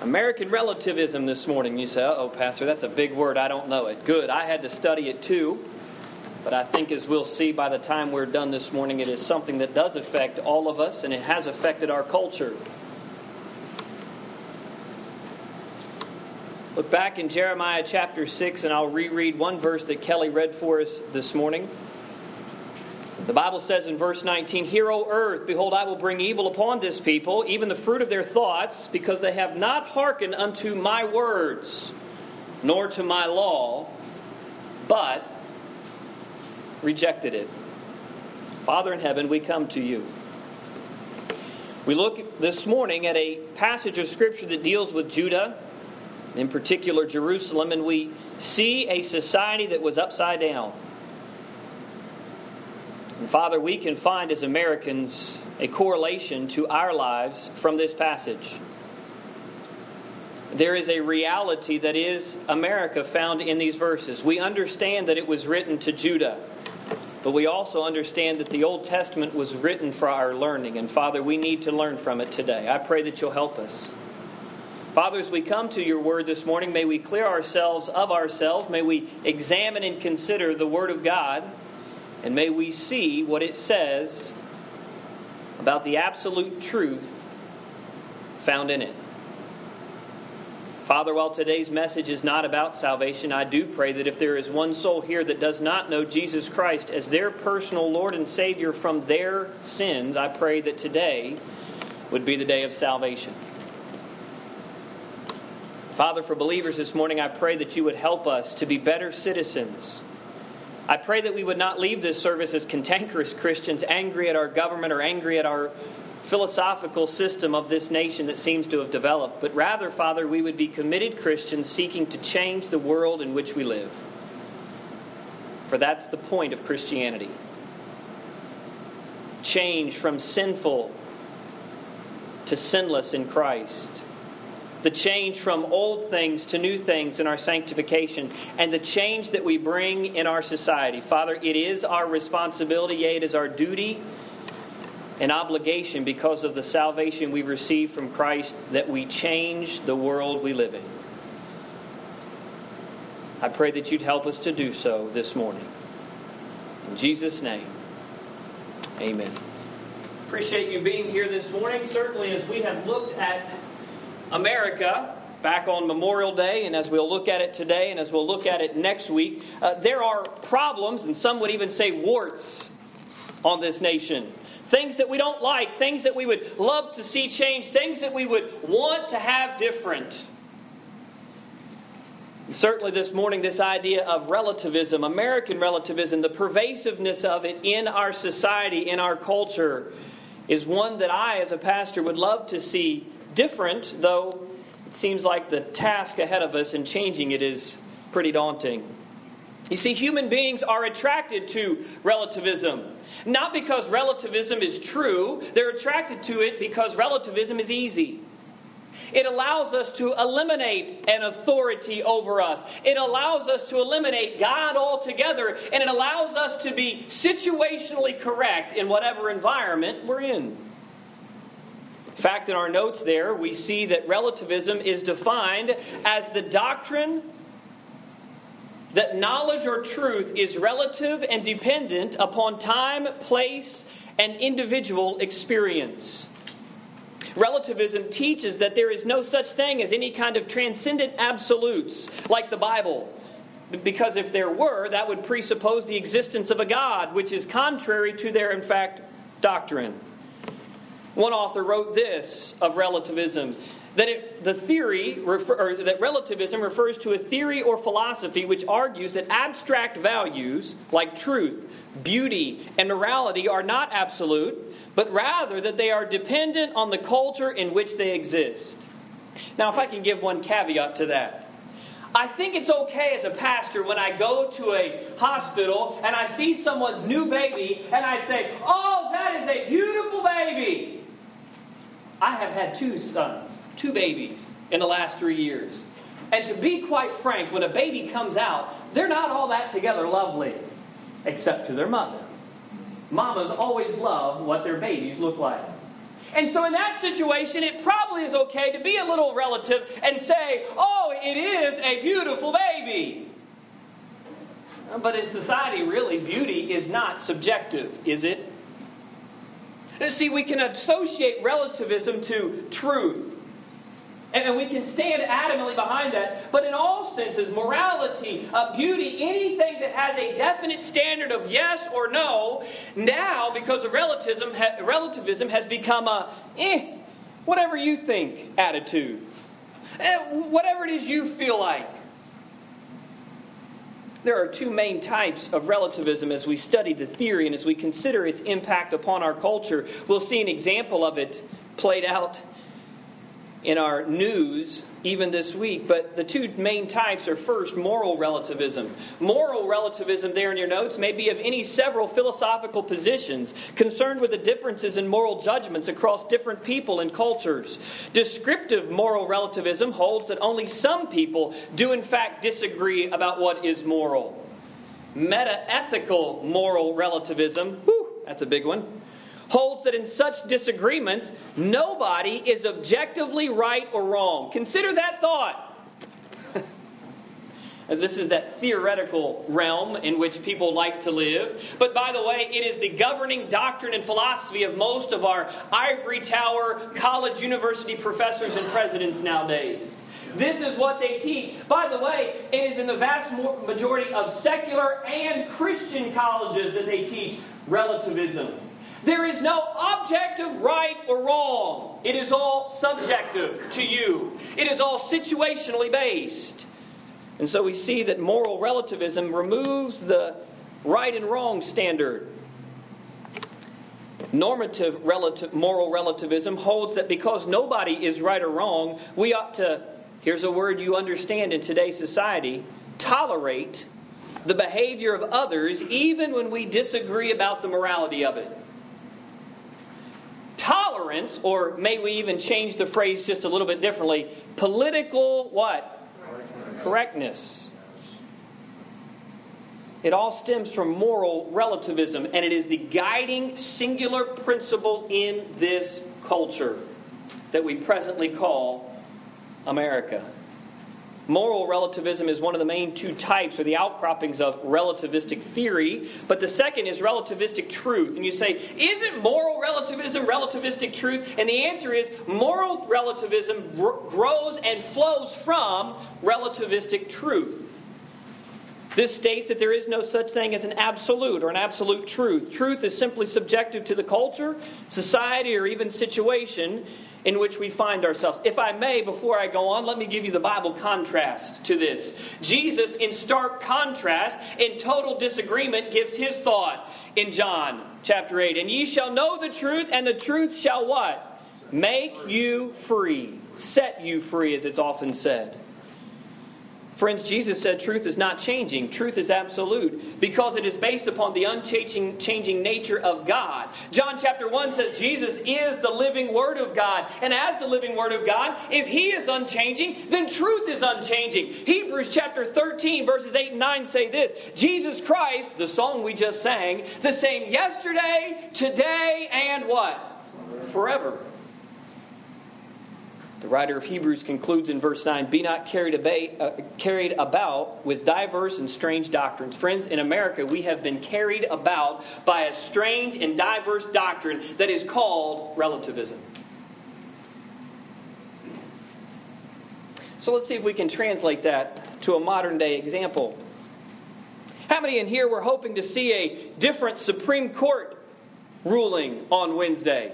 American relativism this morning. You say, oh, Pastor, that's a big word. I don't know it. Good. I had to study it too. But I think, as we'll see by the time we're done this morning, it is something that does affect all of us and it has affected our culture. Look back in Jeremiah chapter 6, and I'll reread one verse that Kelly read for us this morning. The Bible says in verse 19, Hear, O earth, behold, I will bring evil upon this people, even the fruit of their thoughts, because they have not hearkened unto my words, nor to my law, but rejected it. Father in heaven, we come to you. We look this morning at a passage of Scripture that deals with Judah, in particular Jerusalem, and we see a society that was upside down. And Father, we can find as Americans a correlation to our lives from this passage. There is a reality that is America found in these verses. We understand that it was written to Judah. But we also understand that the Old Testament was written for our learning. And Father, we need to learn from it today. I pray that you'll help us. Father, as we come to your word this morning, may we clear ourselves of ourselves. May we examine and consider the word of God. And may we see what it says about the absolute truth found in it. Father, while today's message is not about salvation, I do pray that if there is one soul here that does not know Jesus Christ as their personal Lord and Savior from their sins, I pray that today would be the day of salvation. Father, for believers this morning, I pray that you would help us to be better citizens. I pray that we would not leave this service as cantankerous Christians, angry at our government or angry at our philosophical system of this nation that seems to have developed, but rather, Father, we would be committed Christians seeking to change the world in which we live. For that's the point of Christianity. Change from sinful to sinless in Christ. The change from old things to new things in our sanctification, and the change that we bring in our society. Father, it is our responsibility, yea, it is our duty and obligation because of the salvation we receive from Christ that we change the world we live in. I pray that you'd help us to do so this morning. In Jesus' name, amen. Appreciate you being here this morning. Certainly, as we have looked at America back on Memorial Day, and as we'll look at it today, and as we'll look at it next week, uh, there are problems, and some would even say warts, on this nation things that we don't like, things that we would love to see change, things that we would want to have different. certainly, this morning, this idea of relativism, American relativism, the pervasiveness of it in our society, in our culture, is one that I, as a pastor, would love to see different, though it seems like the task ahead of us in changing it is pretty daunting. You see, human beings are attracted to relativism. Not because relativism is true, they're attracted to it because relativism is easy. It allows us to eliminate an authority over us. It allows us to eliminate God altogether, and it allows us to be situationally correct in whatever environment we're in. In fact, in our notes there, we see that relativism is defined as the doctrine that knowledge or truth is relative and dependent upon time, place, and individual experience. Relativism teaches that there is no such thing as any kind of transcendent absolutes like the Bible. Because if there were, that would presuppose the existence of a God, which is contrary to their, in fact, doctrine. One author wrote this of relativism that it, the theory refer, that relativism refers to a theory or philosophy which argues that abstract values like truth, beauty, and morality are not absolute, but rather that they are dependent on the culture in which they exist. Now, if I can give one caveat to that. I think it's okay as a pastor when I go to a hospital and I see someone's new baby and I say, Oh, that is a beautiful baby. I have had two sons two babies in the last three years. And to be quite frank, when a baby comes out, they're not all that together lovely, except to their mother. Mamas always love what their babies look like. And so, in that situation, it probably is okay to be a little relative and say, oh, it is a beautiful baby. But in society, really, beauty is not subjective, is it? See, we can associate relativism to truth. And we can stand adamantly behind that. But in all senses, morality, uh, beauty, anything that has a definite standard of yes or no, now, because of relativism, ha- relativism has become a, eh, whatever you think attitude. Eh, whatever it is you feel like. There are two main types of relativism as we study the theory and as we consider its impact upon our culture. We'll see an example of it played out in our news even this week. But the two main types are first, moral relativism. Moral relativism, there in your notes, may be of any several philosophical positions concerned with the differences in moral judgments across different people and cultures. Descriptive moral relativism holds that only some people do, in fact, disagree about what is moral. Metaethical moral relativism, whew, that's a big one holds that in such disagreements, nobody is objectively right or wrong. Consider that thought. This is that theoretical realm in which people like to live. But by the way, it is the governing doctrine and philosophy of most of our ivory tower college university professors and presidents nowadays. This is what they teach. By the way, it is in the vast majority of secular and Christian colleges that they teach relativism. There is no objective right or wrong. It is all subjective to you, it is all situationally based. And so we see that moral relativism removes the right and wrong standard. Normative relative, moral relativism holds that because nobody is right or wrong, we ought to, here's a word you understand in today's society, tolerate the behavior of others even when we disagree about the morality of it tolerance, or may we even change the phrase just a little bit differently, political what? Correctness. It all stems from moral relativism, and it is the guiding singular principle in this culture that we presently call America. Moral relativism is one of the main two types or the outcroppings of relativistic theory, but the second is relativistic truth. And you say, isn't moral relativism relativistic truth? And the answer is moral relativism grows and flows from relativistic truth. This states that there is no such thing as an absolute or an absolute truth. Truth is simply subjective to the culture, society, or even situation in which we find ourselves. If I may, before I go on, let me give you the Bible contrast to this. Jesus, in stark contrast, in total disagreement, gives his thought in John chapter 8. And ye shall know the truth, and the truth shall what? Make you free. Set you free, as it's often said. Friends, Jesus said truth is not changing. Truth is absolute because it is based upon the unchanging changing nature of God. John chapter 1 says Jesus is the living Word of God. And as the living Word of God, if He is unchanging, then truth is unchanging. Hebrews chapter 13, verses 8 and 9 say this Jesus Christ, the song we just sang, the same yesterday, today, and what? Forever. The writer of Hebrews concludes in verse 9 Be not carried, uh, carried about with diverse and strange doctrines. Friends, in America, we have been carried about by a strange and diverse doctrine that is called relativism. So let's see if we can translate that to a modern day example. How many in here were hoping to see a different Supreme Court ruling on Wednesday?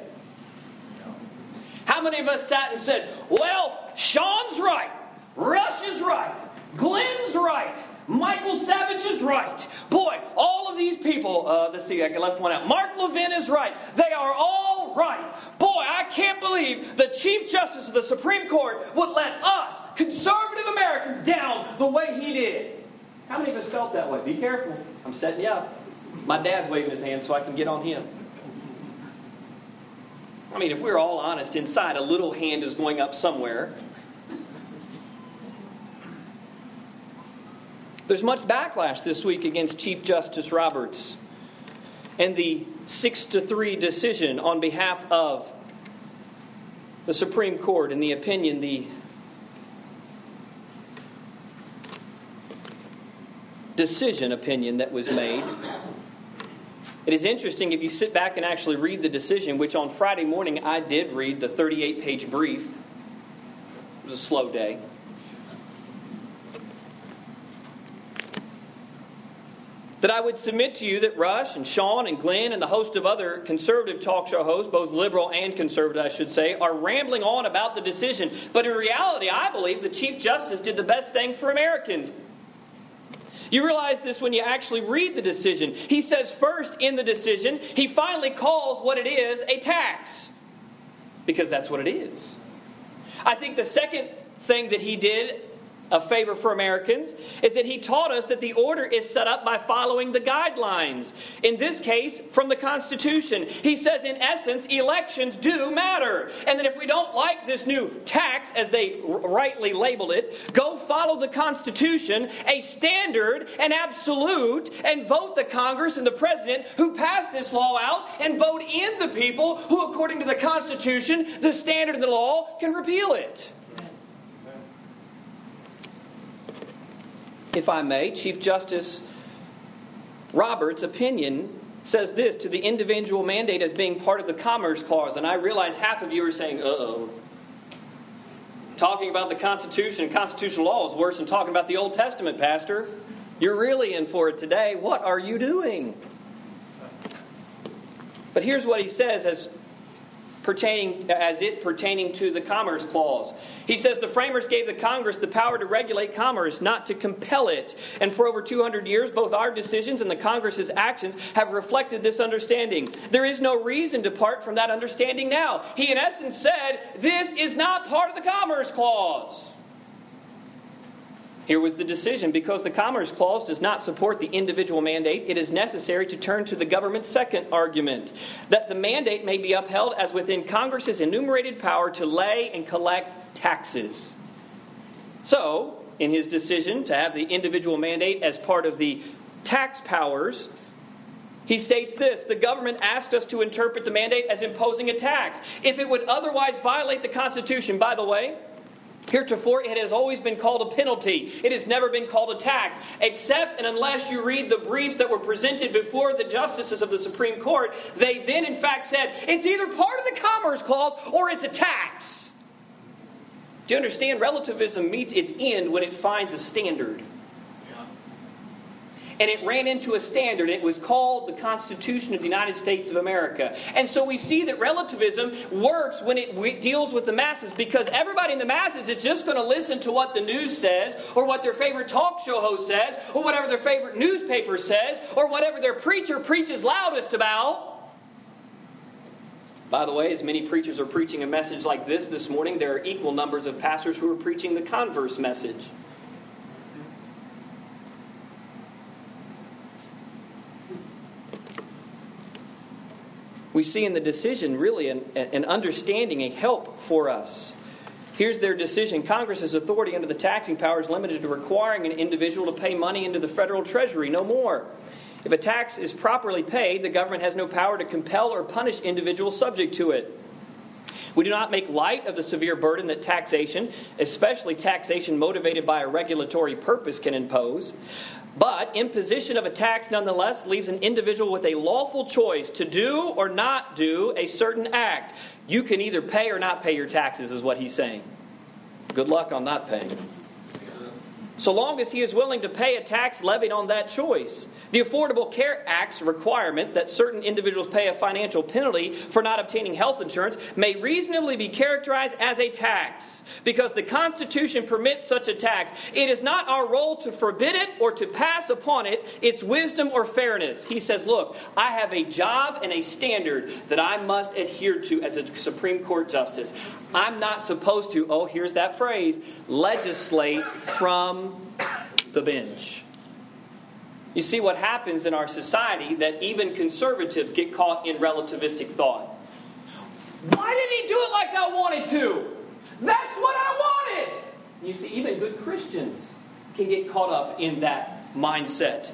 How many of us sat and said, well, Sean's right, Rush is right, Glenn's right, Michael Savage is right. Boy, all of these people, uh, let's see, I left one out. Mark Levin is right. They are all right. Boy, I can't believe the Chief Justice of the Supreme Court would let us, conservative Americans, down the way he did. How many of us felt that way? Be careful. I'm setting you up. My dad's waving his hand so I can get on him. I mean, if we're all honest, inside a little hand is going up somewhere. There's much backlash this week against Chief Justice Roberts and the 6 to 3 decision on behalf of the Supreme Court in the opinion, the decision opinion that was made. It is interesting if you sit back and actually read the decision, which on Friday morning I did read the 38 page brief. It was a slow day. that I would submit to you that Rush and Sean and Glenn and the host of other conservative talk show hosts, both liberal and conservative, I should say, are rambling on about the decision. But in reality, I believe the Chief Justice did the best thing for Americans. You realize this when you actually read the decision. He says first in the decision, he finally calls what it is a tax. Because that's what it is. I think the second thing that he did a favor for Americans is that he taught us that the order is set up by following the guidelines. In this case, from the Constitution. He says, in essence, elections do matter. And that if we don't like this new tax, as they rightly labeled it, go follow the Constitution, a standard, an absolute, and vote the Congress and the President who passed this law out and vote in the people who, according to the Constitution, the standard of the law, can repeal it. If I may, Chief Justice Roberts' opinion says this to the individual mandate as being part of the Commerce Clause. And I realize half of you are saying, uh oh. Talking about the Constitution and constitutional law is worse than talking about the Old Testament, Pastor. You're really in for it today. What are you doing? But here's what he says as pertaining as it pertaining to the commerce clause. He says the framers gave the Congress the power to regulate commerce, not to compel it. And for over 200 years, both our decisions and the Congress's actions have reflected this understanding. There is no reason to part from that understanding now. He, in essence, said this is not part of the commerce clause. Here was the decision. Because the Commerce Clause does not support the individual mandate, it is necessary to turn to the government's second argument that the mandate may be upheld as within Congress's enumerated power to lay and collect taxes. So, in his decision to have the individual mandate as part of the tax powers, he states this The government asked us to interpret the mandate as imposing a tax. If it would otherwise violate the Constitution, by the way, Heretofore, it has always been called a penalty. It has never been called a tax, except and unless you read the briefs that were presented before the justices of the Supreme Court. They then, in fact, said it's either part of the Commerce Clause or it's a tax. Do you understand? Relativism meets its end when it finds a standard and it ran into a standard. It was called the Constitution of the United States of America. And so we see that relativism works when it deals with the masses because everybody in the masses is just going to listen to what the news says or what their favorite talk show host says or whatever their favorite newspaper says or whatever their preacher preaches loudest about. By the way, as many preachers are preaching a message like this this morning, there are equal numbers of pastors who are preaching the converse message. We see in the decision really an, an understanding, a help for us. Here's their decision Congress's authority under the taxing power is limited to requiring an individual to pay money into the federal treasury, no more. If a tax is properly paid, the government has no power to compel or punish individuals subject to it. We do not make light of the severe burden that taxation, especially taxation motivated by a regulatory purpose, can impose. But imposition of a tax nonetheless leaves an individual with a lawful choice to do or not do a certain act. You can either pay or not pay your taxes, is what he's saying. Good luck on not paying. So long as he is willing to pay a tax levied on that choice. The Affordable Care Act's requirement that certain individuals pay a financial penalty for not obtaining health insurance may reasonably be characterized as a tax because the Constitution permits such a tax. It is not our role to forbid it or to pass upon it its wisdom or fairness. He says, Look, I have a job and a standard that I must adhere to as a Supreme Court justice. I'm not supposed to, oh, here's that phrase, legislate from the bench. You see what happens in our society that even conservatives get caught in relativistic thought. Why didn't he do it like I wanted to? That's what I wanted. You see, even good Christians can get caught up in that mindset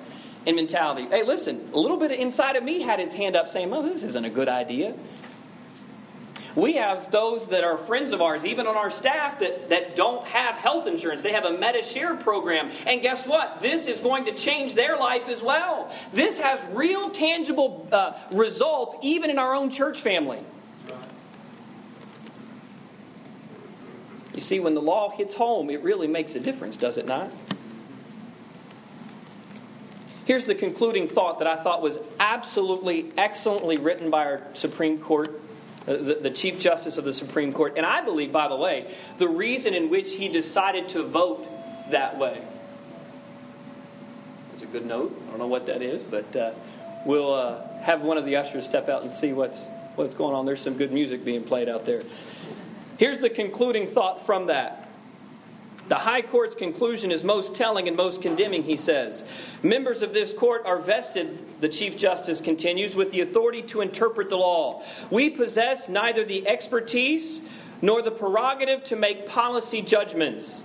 and mentality. Hey, listen, a little bit inside of me had its hand up saying, well, this isn't a good idea. We have those that are friends of ours, even on our staff, that, that don't have health insurance. They have a Medi-Share program. And guess what? This is going to change their life as well. This has real tangible uh, results, even in our own church family. You see, when the law hits home, it really makes a difference, does it not? Here's the concluding thought that I thought was absolutely excellently written by our Supreme Court, the, the, Chief Justice of the Supreme Court. And I believe, by the way, the reason in which he decided to vote that way. It's a good note. I don't know what that is, but uh, we'll uh, have one of the ushers step out and see what's, what's going on. There's some good music being played out there. Here's the concluding thought from that. The High Court's conclusion is most telling and most condemning, he says. Members of this court are vested, the Chief Justice continues, with the authority to interpret the law. We possess neither the expertise nor the prerogative to make policy judgments.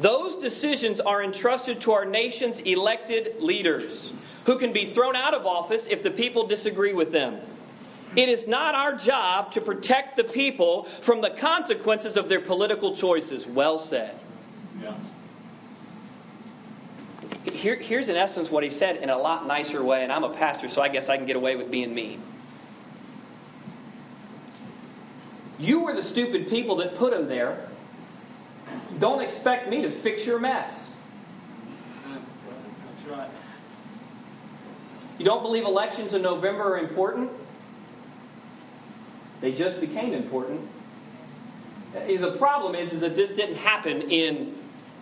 Those decisions are entrusted to our nation's elected leaders, who can be thrown out of office if the people disagree with them. It is not our job to protect the people from the consequences of their political choices. Well said. Here, here's in essence what he said in a lot nicer way, and I'm a pastor, so I guess I can get away with being mean. You were the stupid people that put him there. Don't expect me to fix your mess. That's right. You don't believe elections in November are important? They just became important. The problem is, is that this didn't happen in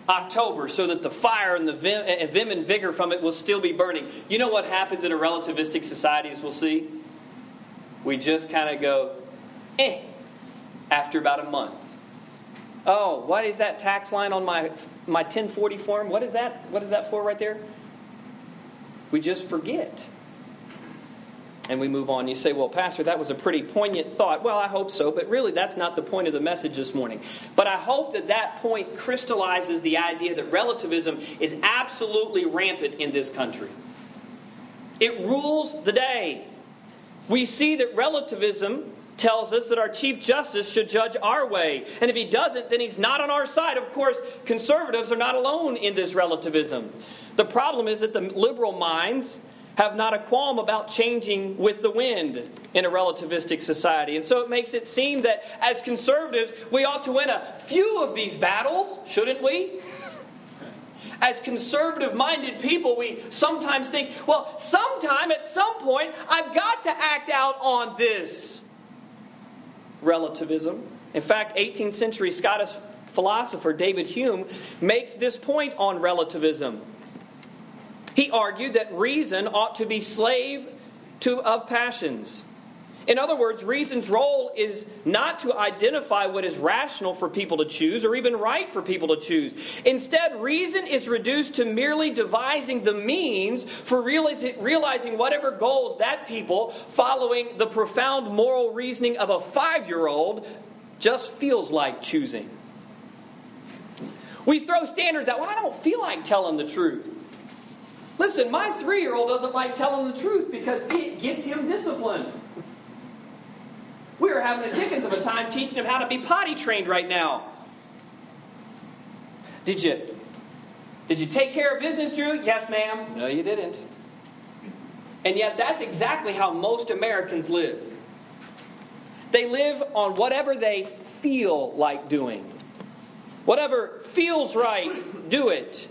October so that the fire and the vim, eh, vim and vigor from it will still be burning. You know what happens in a relativistic society, as we'll see? We just kind of go, eh, after about a month. Oh, what is that tax line on my, my 1040 form? What is that? What is that for right there? We just forget and we move on. You say, well, Pastor, that was a pretty poignant thought. Well, I hope so, but really that's not the point of the message this morning. But I hope that that point crystallizes the idea that relativism is absolutely rampant in this country. It rules the day. We see that relativism tells us that our Chief Justice should judge our way. And if he doesn't, then he's not on our side. Of course, conservatives are not alone in this relativism. The problem is that the liberal minds have not a qualm about changing with the wind in a relativistic society. And so it makes it seem that as conservatives, we ought to win a few of these battles, shouldn't we? As conservative minded people, we sometimes think, well, sometime at some point, I've got to act out on this relativism. In fact, 18th century Scottish philosopher David Hume makes this point on relativism. He argued that reason ought to be slave to, of passions. In other words, reason's role is not to identify what is rational for people to choose or even right for people to choose. Instead, reason is reduced to merely devising the means for realizing whatever goals that people, following the profound moral reasoning of a five year old, just feels like choosing. We throw standards out. Well, I don't feel like telling the truth. Listen, my three year old doesn't like telling the truth because it gets him disciplined. We are having a Dickens of a time teaching him how to be potty trained right now. Did you did you take care of business, Drew? Yes, ma'am. No, you didn't. And yet that's exactly how most Americans live. They live on whatever they feel like doing. Whatever feels right, do it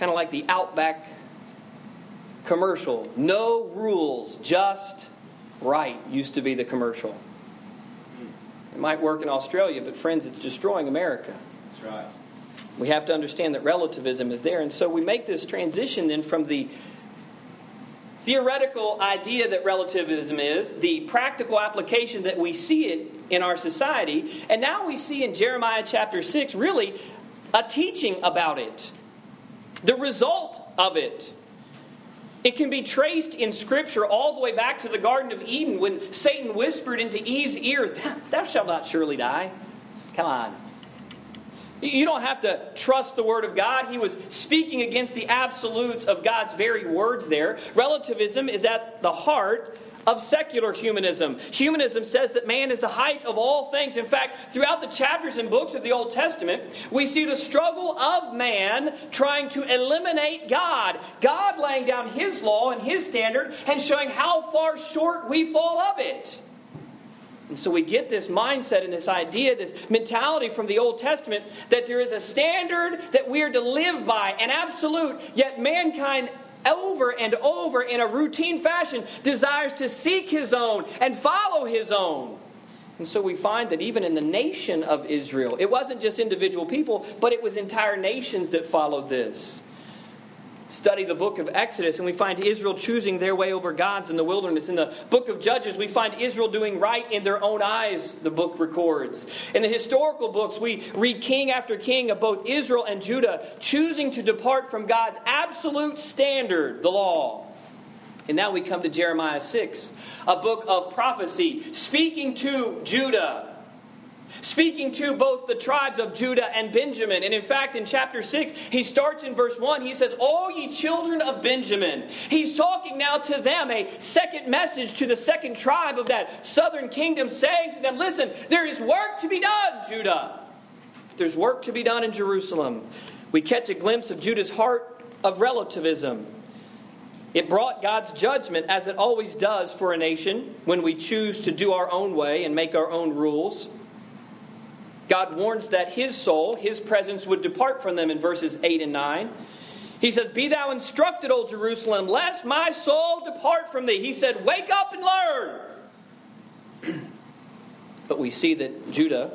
kind of like the Outback commercial. No rules, just right used to be the commercial. It might work in Australia, but friends, it's destroying America. That's right. We have to understand that relativism is there. And so we make this transition then from the theoretical idea that relativism is, the practical application that we see it in our society, and now we see in Jeremiah chapter 6 really a teaching about it the result of it. It can be traced in Scripture all the way back to the Garden of Eden when Satan whispered into Eve's ear, Thou shalt not surely die. Come on. You don't have to trust the Word of God. He was speaking against the absolutes of God's very words there. Relativism is at the heart of secular humanism. Humanism says that man is the height of all things. In fact, throughout the chapters and books of the Old Testament, we see the struggle of man trying to eliminate God. God laying down his law and his standard and showing how far short we fall of it. And so we get this mindset and this idea, this mentality from the Old Testament that there is a standard that we are to live by, an absolute, yet mankind over and over in a routine fashion desires to seek his own and follow his own. And so we find that even in the nation of Israel, it wasn't just individual people, but it was entire nations that followed this study the book of Exodus and we find Israel choosing their way over God's in the wilderness. In the book of Judges, we find Israel doing right in their own eyes, the book records. In the historical books, we read king after king of both Israel and Judah choosing to depart from God's absolute standard, the law. And now we come to Jeremiah 6, a book of prophecy, speaking to Judah speaking to both the tribes of Judah and Benjamin. And in fact, in chapter 6, he starts in verse 1. He says, All ye children of Benjamin. He's talking now to them, a second message to the second tribe of that southern kingdom, saying to them, Listen, there is work to be done, Judah. There's work to be done in Jerusalem. We catch a glimpse of Judah's heart of relativism. It brought God's judgment, as it always does for a nation, when we choose to do our own way and make our own rules. God warns that his soul, his presence, would depart from them in verses 8 and 9. He says, Be thou instructed, O Jerusalem, lest my soul depart from thee. He said, Wake up and learn. but we see that Judah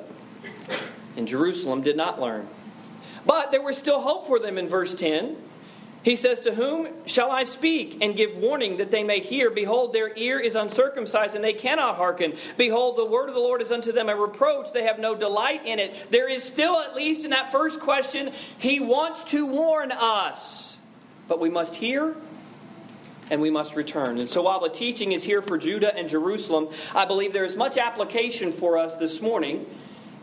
and Jerusalem did not learn. But there was still hope for them in verse 10. He says, To whom shall I speak and give warning that they may hear? Behold, their ear is uncircumcised, and they cannot hearken. Behold, the word of the Lord is unto them a reproach. They have no delight in it. There is still, at least in that first question, he wants to warn us. But we must hear and we must return. And so while the teaching is here for Judah and Jerusalem, I believe there is much application for us this morning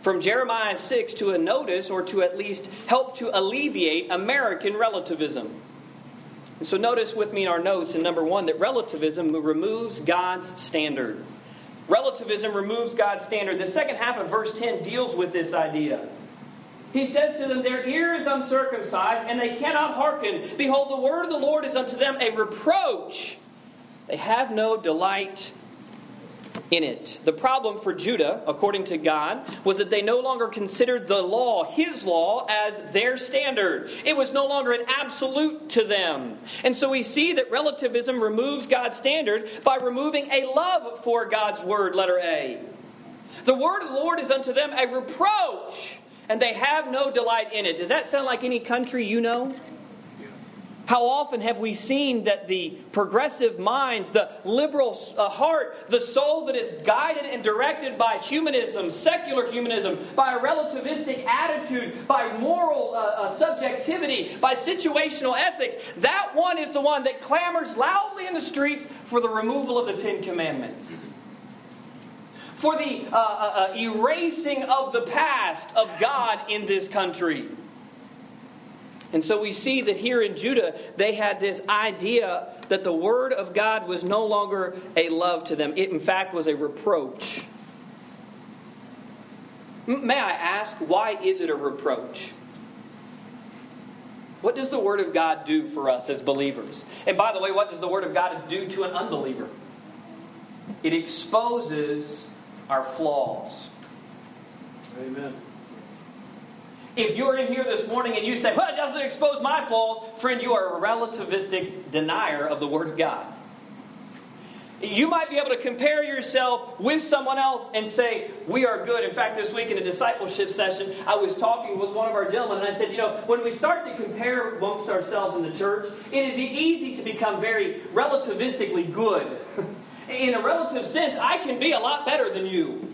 from Jeremiah 6 to a notice or to at least help to alleviate American relativism. And so notice with me in our notes in number one that relativism removes God's standard. Relativism removes God's standard. The second half of verse 10 deals with this idea. He says to them, Their ear is uncircumcised, and they cannot hearken. Behold, the word of the Lord is unto them a reproach. They have no delight in it. The problem for Judah, according to God, was that they no longer considered the law, his law, as their standard. It was no longer an absolute to them. And so we see that relativism removes God's standard by removing a love for God's word, letter A. The word of the Lord is unto them a reproach, and they have no delight in it. Does that sound like any country you know? How often have we seen that the progressive minds, the liberal uh, heart, the soul that is guided and directed by humanism, secular humanism, by a relativistic attitude, by moral uh, uh, subjectivity, by situational ethics, that one is the one that clamors loudly in the streets for the removal of the Ten Commandments for the uh, uh, uh, erasing of the past of God in this country. And so we see that here in Judah, they had this idea that the Word of God was no longer a love to them. It, in fact, was a reproach. May I ask, why is it a reproach? What does the Word of God do for us as believers? And by the way, what does the Word of God do to an unbeliever? It exposes our flaws. Amen. If you're in here this morning and you say, well, it doesn't expose my flaws, friend, you are a relativistic denier of the Word of God. You might be able to compare yourself with someone else and say, We are good. In fact, this week in a discipleship session, I was talking with one of our gentlemen, and I said, You know, when we start to compare amongst ourselves in the church, it is easy to become very relativistically good. in a relative sense, I can be a lot better than you.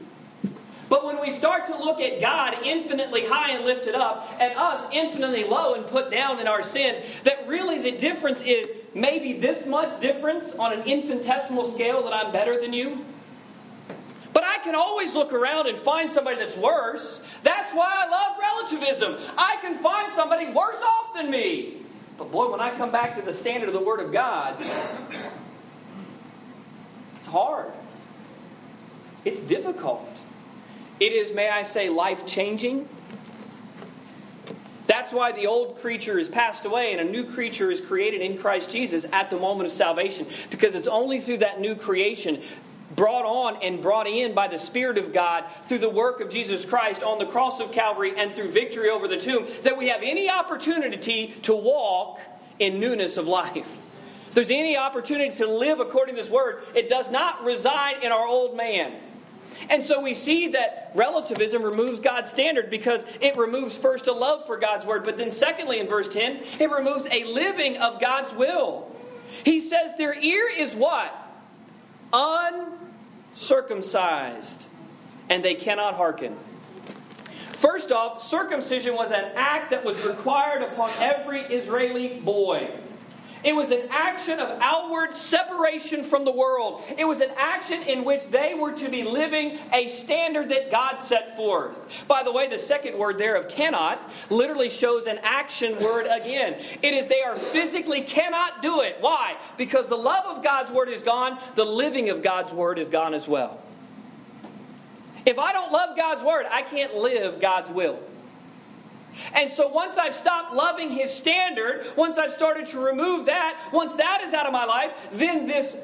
But when we start to look at God infinitely high and lifted up, and us infinitely low and put down in our sins, that really the difference is maybe this much difference on an infinitesimal scale that I'm better than you. But I can always look around and find somebody that's worse. That's why I love relativism. I can find somebody worse off than me. But boy, when I come back to the standard of the Word of God, It's hard. It's difficult. It is, may I say, life changing. That's why the old creature is passed away and a new creature is created in Christ Jesus at the moment of salvation. Because it's only through that new creation brought on and brought in by the Spirit of God through the work of Jesus Christ on the cross of Calvary and through victory over the tomb that we have any opportunity to walk in newness of life. There's any opportunity to live according to this word, it does not reside in our old man. And so we see that relativism removes God's standard because it removes first a love for God's word, but then secondly, in verse 10, it removes a living of God's will. He says their ear is what? Uncircumcised, and they cannot hearken. First off, circumcision was an act that was required upon every Israeli boy. It was an action of outward separation from the world. It was an action in which they were to be living a standard that God set forth. By the way, the second word there of cannot literally shows an action word again. It is they are physically cannot do it. Why? Because the love of God's word is gone, the living of God's word is gone as well. If I don't love God's word, I can't live God's will. And so once I've stopped loving his standard, once I've started to remove that, once that is out of my life, then this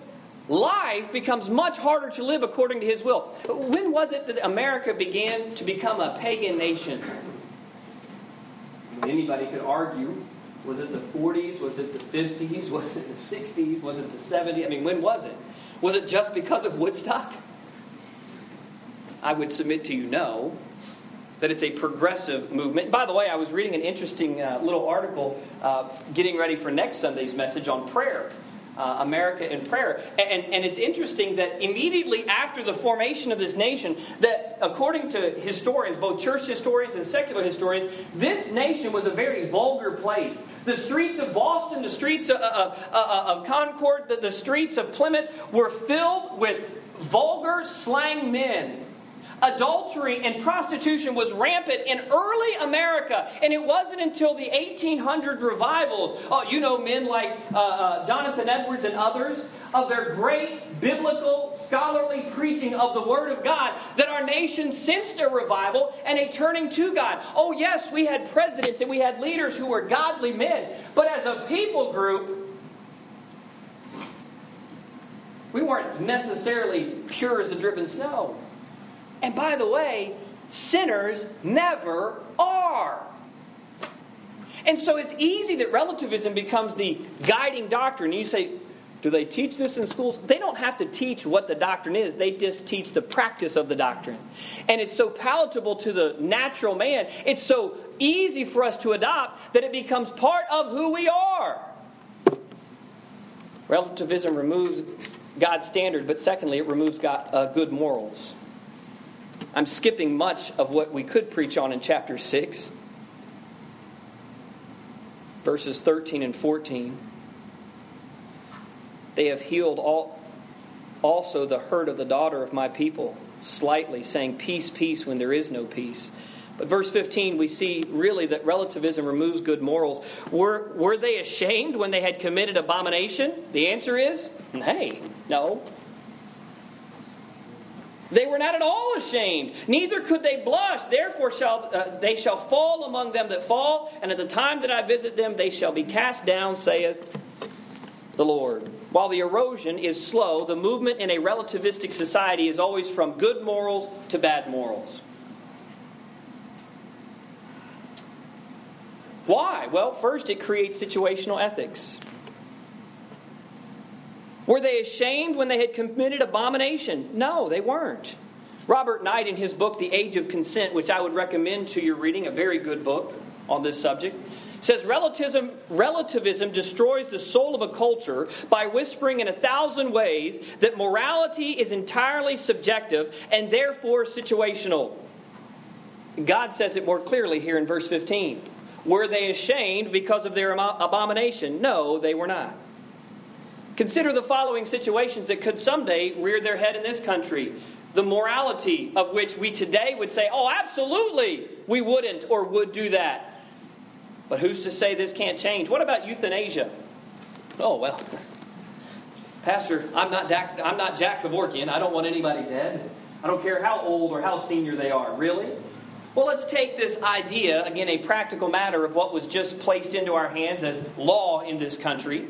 life becomes much harder to live according to his will. When was it that America began to become a pagan nation? Anybody could argue. Was it the 40s? Was it the 50s? Was it the 60s? Was it the 70s? I mean, when was it? Was it just because of Woodstock? I would submit to you no that it's a progressive movement. By the way, I was reading an interesting uh, little article uh, getting ready for next Sunday's message on prayer. Uh, America in prayer. And, and it's interesting that immediately after the formation of this nation, that according to historians, both church historians and secular historians, this nation was a very vulgar place. The streets of Boston, the streets of, of, of Concord, the, the streets of Plymouth were filled with vulgar slang men adultery and prostitution was rampant in early America. And it wasn't until the 1800 revivals, oh, you know, men like uh, uh, Jonathan Edwards and others, of their great biblical scholarly preaching of the Word of God, that our nation sensed a revival and a turning to God. Oh, yes, we had presidents and we had leaders who were godly men, but as a people group, we weren't necessarily pure as the driven snow. And by the way, sinners never are. And so it's easy that relativism becomes the guiding doctrine. You say, do they teach this in schools? They don't have to teach what the doctrine is, they just teach the practice of the doctrine. And it's so palatable to the natural man, it's so easy for us to adopt that it becomes part of who we are. Relativism removes God's standard, but secondly, it removes God, uh, good morals. I'm skipping much of what we could preach on in chapter 6, verses 13 and 14. They have healed all, also the hurt of the daughter of my people, slightly, saying, Peace, peace, when there is no peace. But verse 15, we see really that relativism removes good morals. Were, were they ashamed when they had committed abomination? The answer is, hey, no. They were not at all ashamed, neither could they blush. Therefore shall uh, they shall fall among them that fall, and at the time that I visit them they shall be cast down, saith the Lord. While the erosion is slow, the movement in a relativistic society is always from good morals to bad morals. Why? Well, first, it creates situational ethics. Were they ashamed when they had committed abomination? No, they weren't. Robert Knight, in his book, The Age of Consent, which I would recommend to your reading, a very good book on this subject, says relativism, relativism destroys the soul of a culture by whispering in a thousand ways that morality is entirely subjective and therefore situational. God says it more clearly here in verse 15. Were they ashamed because of their abomination? No, they were not. Consider the following situations that could someday rear their head in this country. The morality of which we today would say, oh, absolutely, we wouldn't or would do that. But who's to say this can't change? What about euthanasia? Oh, well, Pastor, I'm not, Dak, I'm not Jack Kevorkian. I don't want anybody dead. I don't care how old or how senior they are. Really? Well, let's take this idea, again, a practical matter of what was just placed into our hands as law in this country,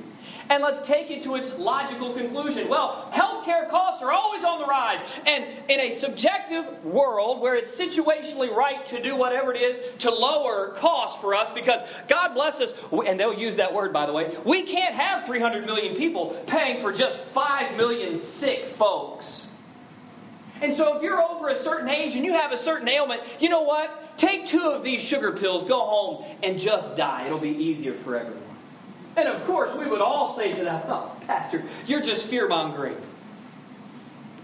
and let's take it to its logical conclusion. Well, healthcare costs are always on the rise, and in a subjective world where it's situationally right to do whatever it is to lower costs for us, because God bless us, and they'll use that word, by the way, we can't have 300 million people paying for just 5 million sick folks. And so if you're over a certain age and you have a certain ailment, you know what? Take two of these sugar pills, go home, and just die. It'll be easier for everyone. And of course, we would all say to that, oh, Pastor, you're just fear mongering.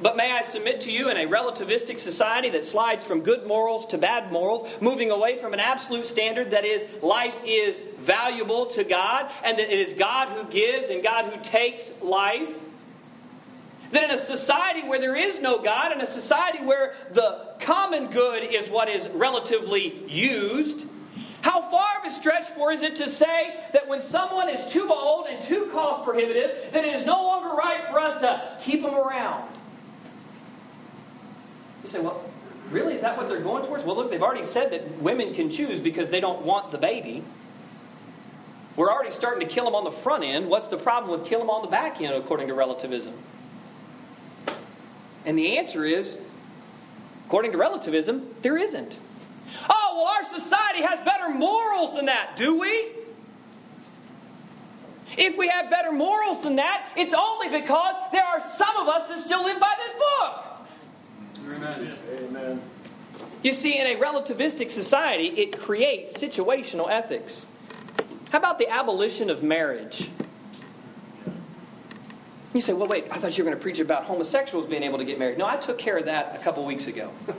But may I submit to you in a relativistic society that slides from good morals to bad morals, moving away from an absolute standard that is life is valuable to God, and that it is God who gives and God who takes life? That in a society where there is no God, in a society where the common good is what is relatively used, how far of a stretch for is it to say that when someone is too old and too cost prohibitive, that it is no longer right for us to keep them around? You say, well, really? Is that what they're going towards? Well, look, they've already said that women can choose because they don't want the baby. We're already starting to kill them on the front end. What's the problem with kill them on the back end, according to relativism? And the answer is, according to relativism, there isn't. Oh, well, our society has better morals than that, do we? If we have better morals than that, it's only because there are some of us that still live by this book. Amen. Amen. You see, in a relativistic society, it creates situational ethics. How about the abolition of marriage? You say, well, wait, I thought you were going to preach about homosexuals being able to get married. No, I took care of that a couple weeks ago.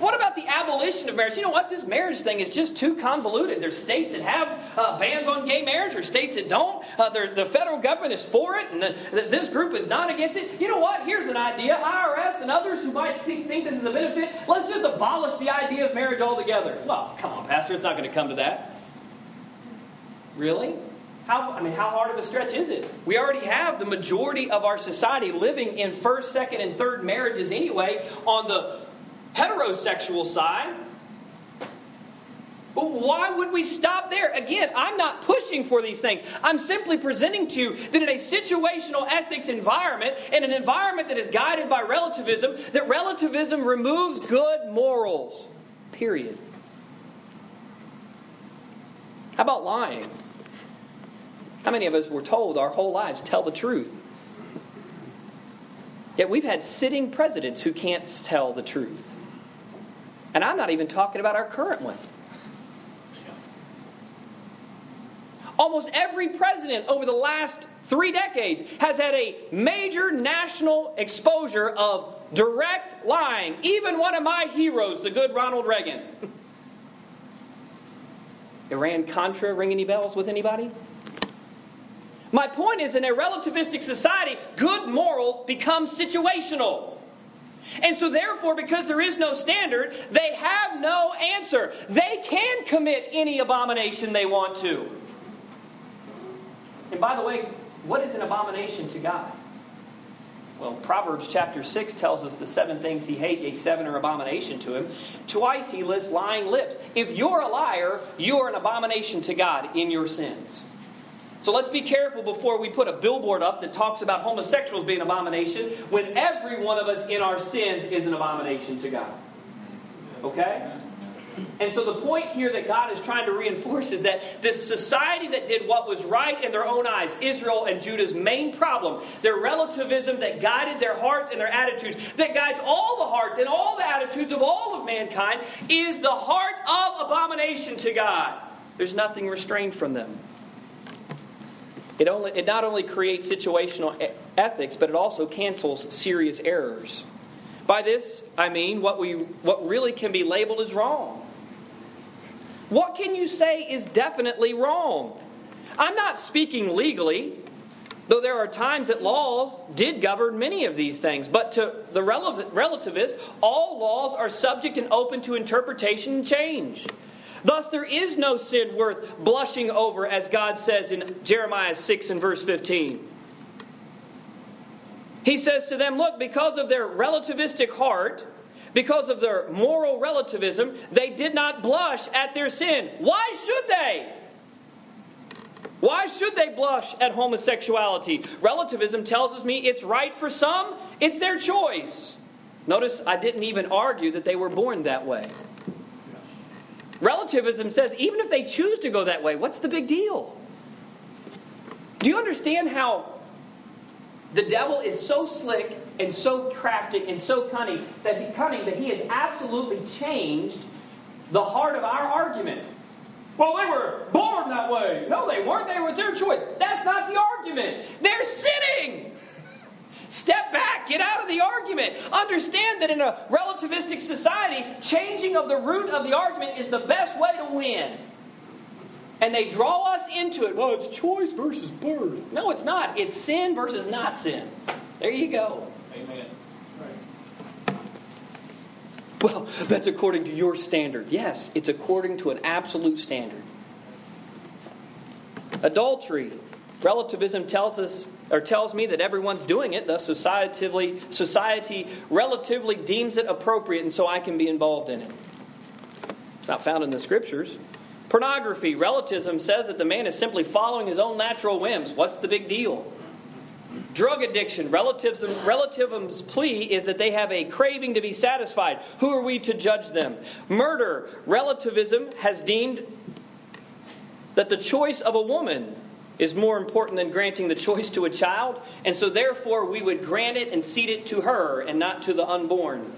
What about the abolition of marriage? You know what? This marriage thing is just too convoluted. There's states that have uh, bans on gay marriage, or states that don't. Uh, the federal government is for it, and the, the, this group is not against it. You know what? Here's an idea. IRS and others who might see, think this is a benefit, let's just abolish the idea of marriage altogether. Well, come on, Pastor, it's not going to come to that. Really? How, I mean, how hard of a stretch is it? We already have the majority of our society living in first, second, and third marriages anyway on the heterosexual side. But why would we stop there? Again, I'm not pushing for these things. I'm simply presenting to you that in a situational ethics environment, in an environment that is guided by relativism, that relativism removes good morals. Period. How about lying? How many of us were told our whole lives, tell the truth? Yet we've had sitting presidents who can't tell the truth. And I'm not even talking about our current one. Almost every president over the last three decades has had a major national exposure of direct lying. Even one of my heroes, the good Ronald Reagan. Iran Contra ring any bells with anybody? My point is, in a relativistic society, good morals become situational. And so, therefore, because there is no standard, they have no answer. They can commit any abomination they want to. And by the way, what is an abomination to God? Well, Proverbs chapter 6 tells us the seven things he hates, a seven are abomination to him. Twice he lists lying lips. If you're a liar, you are an abomination to God in your sins. So let's be careful before we put a billboard up that talks about homosexuals being an abomination when every one of us in our sins is an abomination to God. Okay? And so the point here that God is trying to reinforce is that this society that did what was right in their own eyes, Israel and Judah's main problem, their relativism that guided their hearts and their attitudes, that guides all the hearts and all the attitudes of all of mankind, is the heart of abomination to God. There's nothing restrained from them. It, only, it not only creates situational ethics, but it also cancels serious errors. By this, I mean what, we, what really can be labeled as wrong. What can you say is definitely wrong? I'm not speaking legally, though there are times that laws did govern many of these things. But to the relativist, all laws are subject and open to interpretation and change. Thus, there is no sin worth blushing over, as God says in Jeremiah 6 and verse 15. He says to them, Look, because of their relativistic heart, because of their moral relativism, they did not blush at their sin. Why should they? Why should they blush at homosexuality? Relativism tells me it's right for some, it's their choice. Notice I didn't even argue that they were born that way. Relativism says even if they choose to go that way, what's the big deal? Do you understand how the devil is so slick and so crafty and so cunning that he cunning that he has absolutely changed the heart of our argument? Well, they were born that way. No, they weren't. They was their choice. That's not the argument. They're sinning. Step back, get out of the argument. Understand that in a relativistic society, changing of the root of the argument is the best way to win. And they draw us into it. Well, it's choice versus birth. No, it's not. It's sin versus not sin. There you go. Amen. Well, that's according to your standard. Yes, it's according to an absolute standard. Adultery. Relativism tells us or tells me that everyone's doing it, thus society, society relatively deems it appropriate, and so I can be involved in it. It's not found in the scriptures. Pornography, relativism says that the man is simply following his own natural whims. What's the big deal? Drug addiction, relativism, relativism's plea is that they have a craving to be satisfied. Who are we to judge them? Murder, relativism has deemed that the choice of a woman is more important than granting the choice to a child, and so therefore we would grant it and cede it to her and not to the unborn.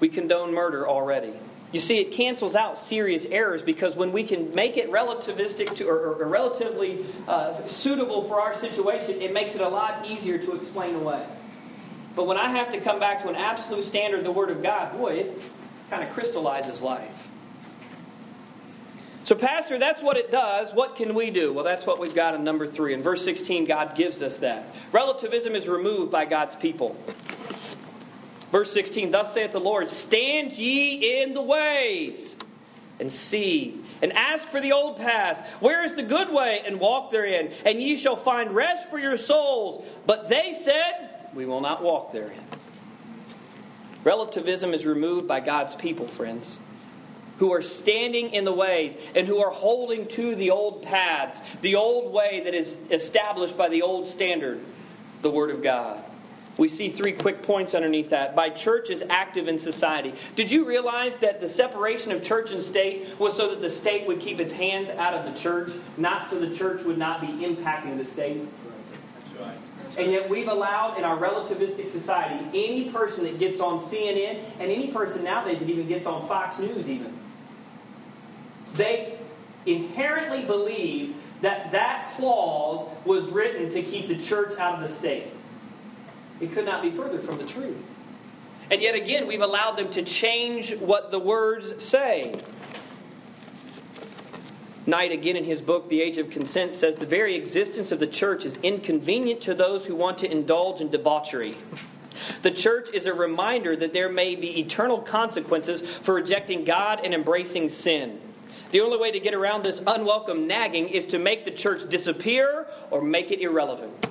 We condone murder already. You see, it cancels out serious errors because when we can make it relativistic to, or, or relatively uh, suitable for our situation, it makes it a lot easier to explain away. But when I have to come back to an absolute standard, the Word of God, boy, it kind of crystallizes life. So, Pastor, that's what it does. What can we do? Well, that's what we've got in number three. In verse 16, God gives us that. Relativism is removed by God's people. Verse 16, Thus saith the Lord, Stand ye in the ways and see, and ask for the old paths. Where is the good way? And walk therein, and ye shall find rest for your souls. But they said, We will not walk therein. Relativism is removed by God's people, friends who are standing in the ways and who are holding to the old paths, the old way that is established by the old standard, the Word of God. We see three quick points underneath that. By church is active in society. Did you realize that the separation of church and state was so that the state would keep its hands out of the church, not so the church would not be impacting the state? That's right. And yet we've allowed in our relativistic society any person that gets on CNN and any person nowadays that even gets on Fox News even they inherently believe that that clause was written to keep the church out of the state. It could not be further from the truth. And yet again, we've allowed them to change what the words say. Knight, again in his book, The Age of Consent, says the very existence of the church is inconvenient to those who want to indulge in debauchery. The church is a reminder that there may be eternal consequences for rejecting God and embracing sin. The only way to get around this unwelcome nagging is to make the church disappear or make it irrelevant.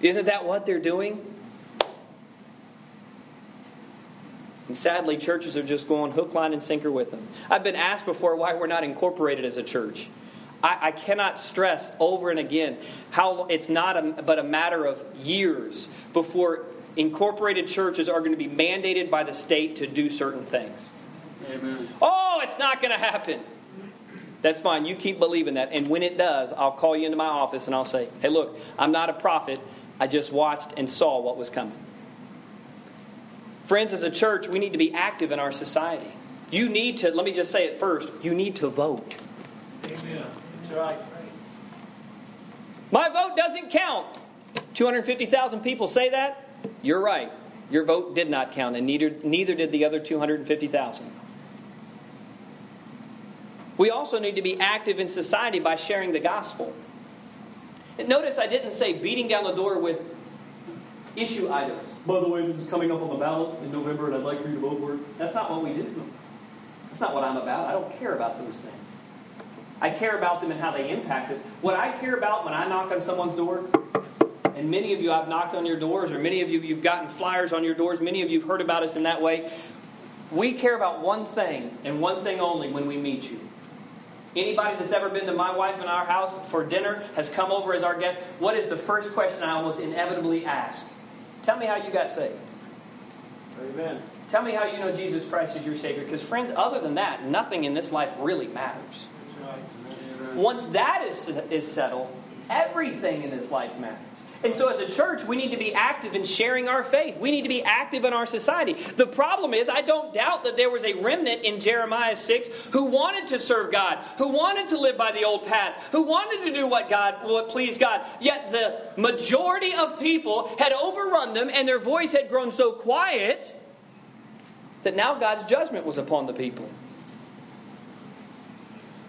Isn't that what they're doing? And sadly, churches are just going hook, line, and sinker with them. I've been asked before why we're not incorporated as a church. I, I cannot stress over and again how it's not a, but a matter of years before incorporated churches are going to be mandated by the state to do certain things. Amen. Oh, it's not going to happen. That's fine. You keep believing that. And when it does, I'll call you into my office and I'll say, hey, look, I'm not a prophet. I just watched and saw what was coming. Friends, as a church, we need to be active in our society. You need to, let me just say it first, you need to vote. Amen. That's right. My vote doesn't count. 250,000 people say that? You're right. Your vote did not count, and neither, neither did the other 250,000. We also need to be active in society by sharing the gospel. And notice I didn't say beating down the door with issue items. By the way, this is coming up on the ballot in November, and I'd like for you to vote for it. That's not what we do. That's not what I'm about. I don't care about those things. I care about them and how they impact us. What I care about when I knock on someone's door, and many of you I've knocked on your doors, or many of you you've gotten flyers on your doors, many of you have heard about us in that way. We care about one thing and one thing only when we meet you. Anybody that's ever been to my wife and our house for dinner has come over as our guest. What is the first question I almost inevitably ask? Tell me how you got saved. Amen. Tell me how you know Jesus Christ is your Savior. Because, friends, other than that, nothing in this life really matters. That's right. Once that is, is settled, everything in this life matters. And so, as a church, we need to be active in sharing our faith. We need to be active in our society. The problem is, I don't doubt that there was a remnant in Jeremiah 6 who wanted to serve God, who wanted to live by the old path, who wanted to do what God, what pleased God. Yet the majority of people had overrun them, and their voice had grown so quiet that now God's judgment was upon the people.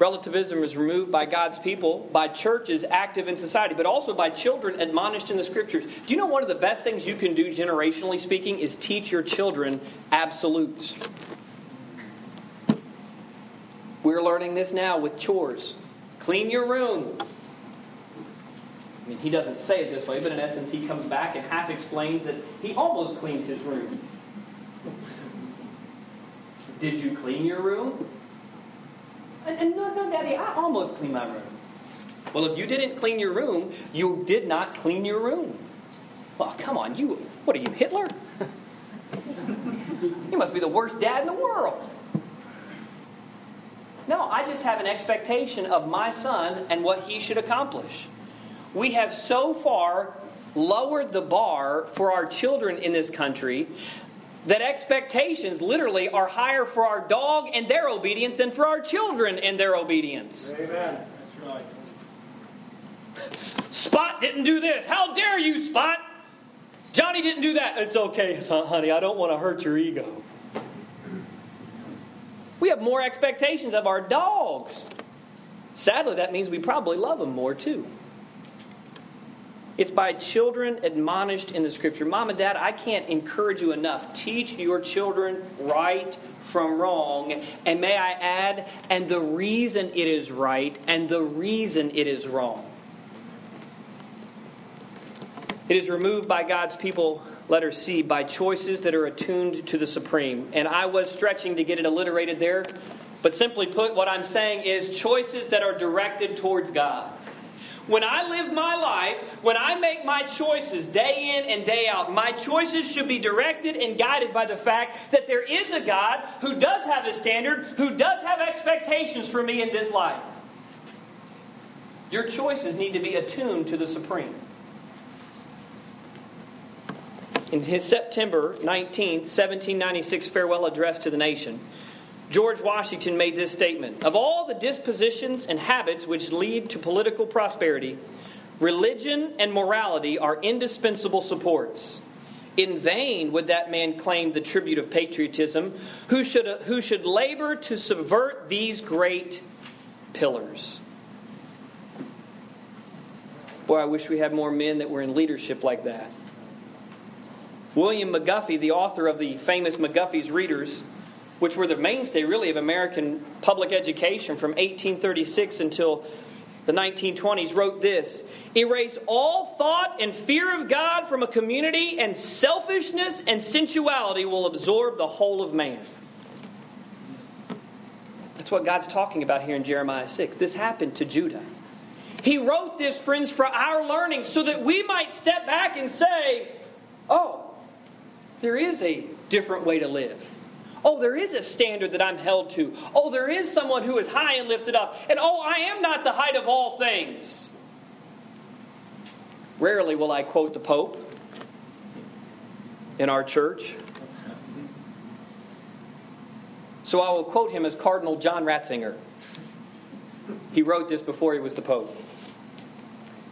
Relativism is removed by God's people, by churches active in society, but also by children admonished in the scriptures. Do you know one of the best things you can do, generationally speaking, is teach your children absolutes? We're learning this now with chores. Clean your room. I mean, he doesn't say it this way, but in essence, he comes back and half explains that he almost cleaned his room. Did you clean your room? And, no, no, Daddy, I almost cleaned my room. Well, if you didn't clean your room, you did not clean your room. Well, come on, you, what are you, Hitler? you must be the worst dad in the world. No, I just have an expectation of my son and what he should accomplish. We have so far lowered the bar for our children in this country that expectations literally are higher for our dog and their obedience than for our children and their obedience. Amen. That's right. Spot didn't do this. How dare you, Spot? Johnny didn't do that. It's okay, honey. I don't want to hurt your ego. We have more expectations of our dogs. Sadly, that means we probably love them more too. It's by children admonished in the scripture. Mom and dad, I can't encourage you enough. Teach your children right from wrong. And may I add, and the reason it is right and the reason it is wrong. It is removed by God's people, letter C, by choices that are attuned to the supreme. And I was stretching to get it alliterated there, but simply put, what I'm saying is choices that are directed towards God. When I live my life, when I make my choices day in and day out, my choices should be directed and guided by the fact that there is a God who does have a standard, who does have expectations for me in this life. Your choices need to be attuned to the supreme. In his September 19, 1796 farewell address to the nation, George Washington made this statement Of all the dispositions and habits which lead to political prosperity, religion and morality are indispensable supports. In vain would that man claim the tribute of patriotism who should, who should labor to subvert these great pillars. Boy, I wish we had more men that were in leadership like that. William McGuffey, the author of the famous McGuffey's Readers, which were the mainstay really of American public education from 1836 until the 1920s, wrote this Erase all thought and fear of God from a community, and selfishness and sensuality will absorb the whole of man. That's what God's talking about here in Jeremiah 6. This happened to Judah. He wrote this, friends, for our learning so that we might step back and say, oh, there is a different way to live. Oh, there is a standard that I'm held to. Oh, there is someone who is high and lifted up. And oh, I am not the height of all things. Rarely will I quote the Pope in our church. So I will quote him as Cardinal John Ratzinger. He wrote this before he was the Pope.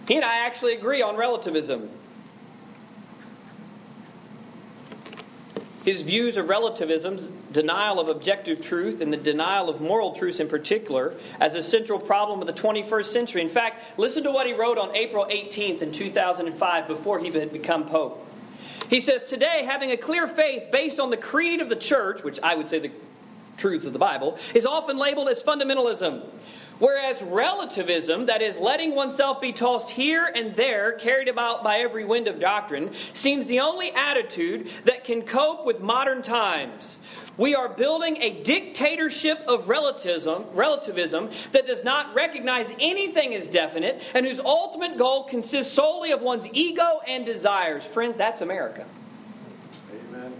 He and I actually agree on relativism. His views of relativism, denial of objective truth, and the denial of moral truths in particular, as a central problem of the 21st century. In fact, listen to what he wrote on April 18th in 2005 before he had become Pope. He says, Today, having a clear faith based on the creed of the church, which I would say the truths of the Bible, is often labeled as fundamentalism. Whereas relativism, that is, letting oneself be tossed here and there, carried about by every wind of doctrine, seems the only attitude that can cope with modern times. We are building a dictatorship of relativism, relativism that does not recognize anything as definite and whose ultimate goal consists solely of one's ego and desires. Friends, that's America. Amen.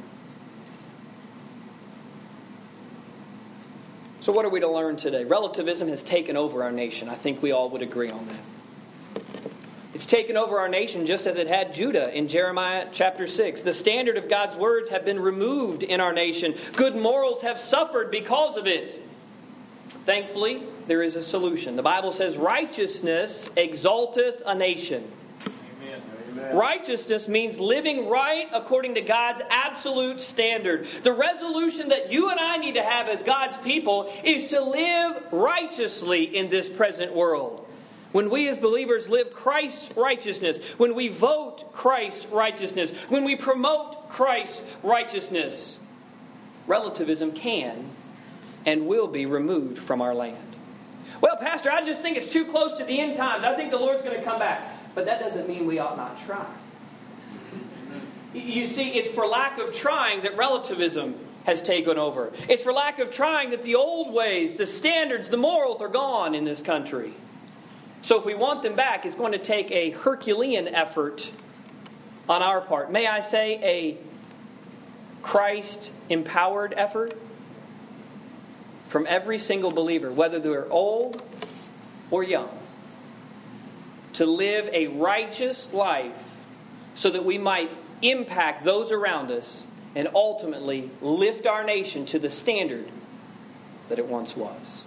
So, what are we to learn today? Relativism has taken over our nation. I think we all would agree on that. It's taken over our nation just as it had Judah in Jeremiah chapter 6. The standard of God's words have been removed in our nation. Good morals have suffered because of it. Thankfully, there is a solution. The Bible says, Righteousness exalteth a nation. Amen. Righteousness means living right according to God's absolute standard. The resolution that you and I need to have as God's people is to live righteously in this present world. When we as believers live Christ's righteousness, when we vote Christ's righteousness, when we promote Christ's righteousness, relativism can and will be removed from our land. Well, Pastor, I just think it's too close to the end times. I think the Lord's going to come back. But that doesn't mean we ought not try. You see, it's for lack of trying that relativism has taken over. It's for lack of trying that the old ways, the standards, the morals are gone in this country. So if we want them back, it's going to take a Herculean effort on our part. May I say a Christ empowered effort from every single believer, whether they're old or young, to live a righteous life so that we might impact those around us and ultimately lift our nation to the standard that it once was.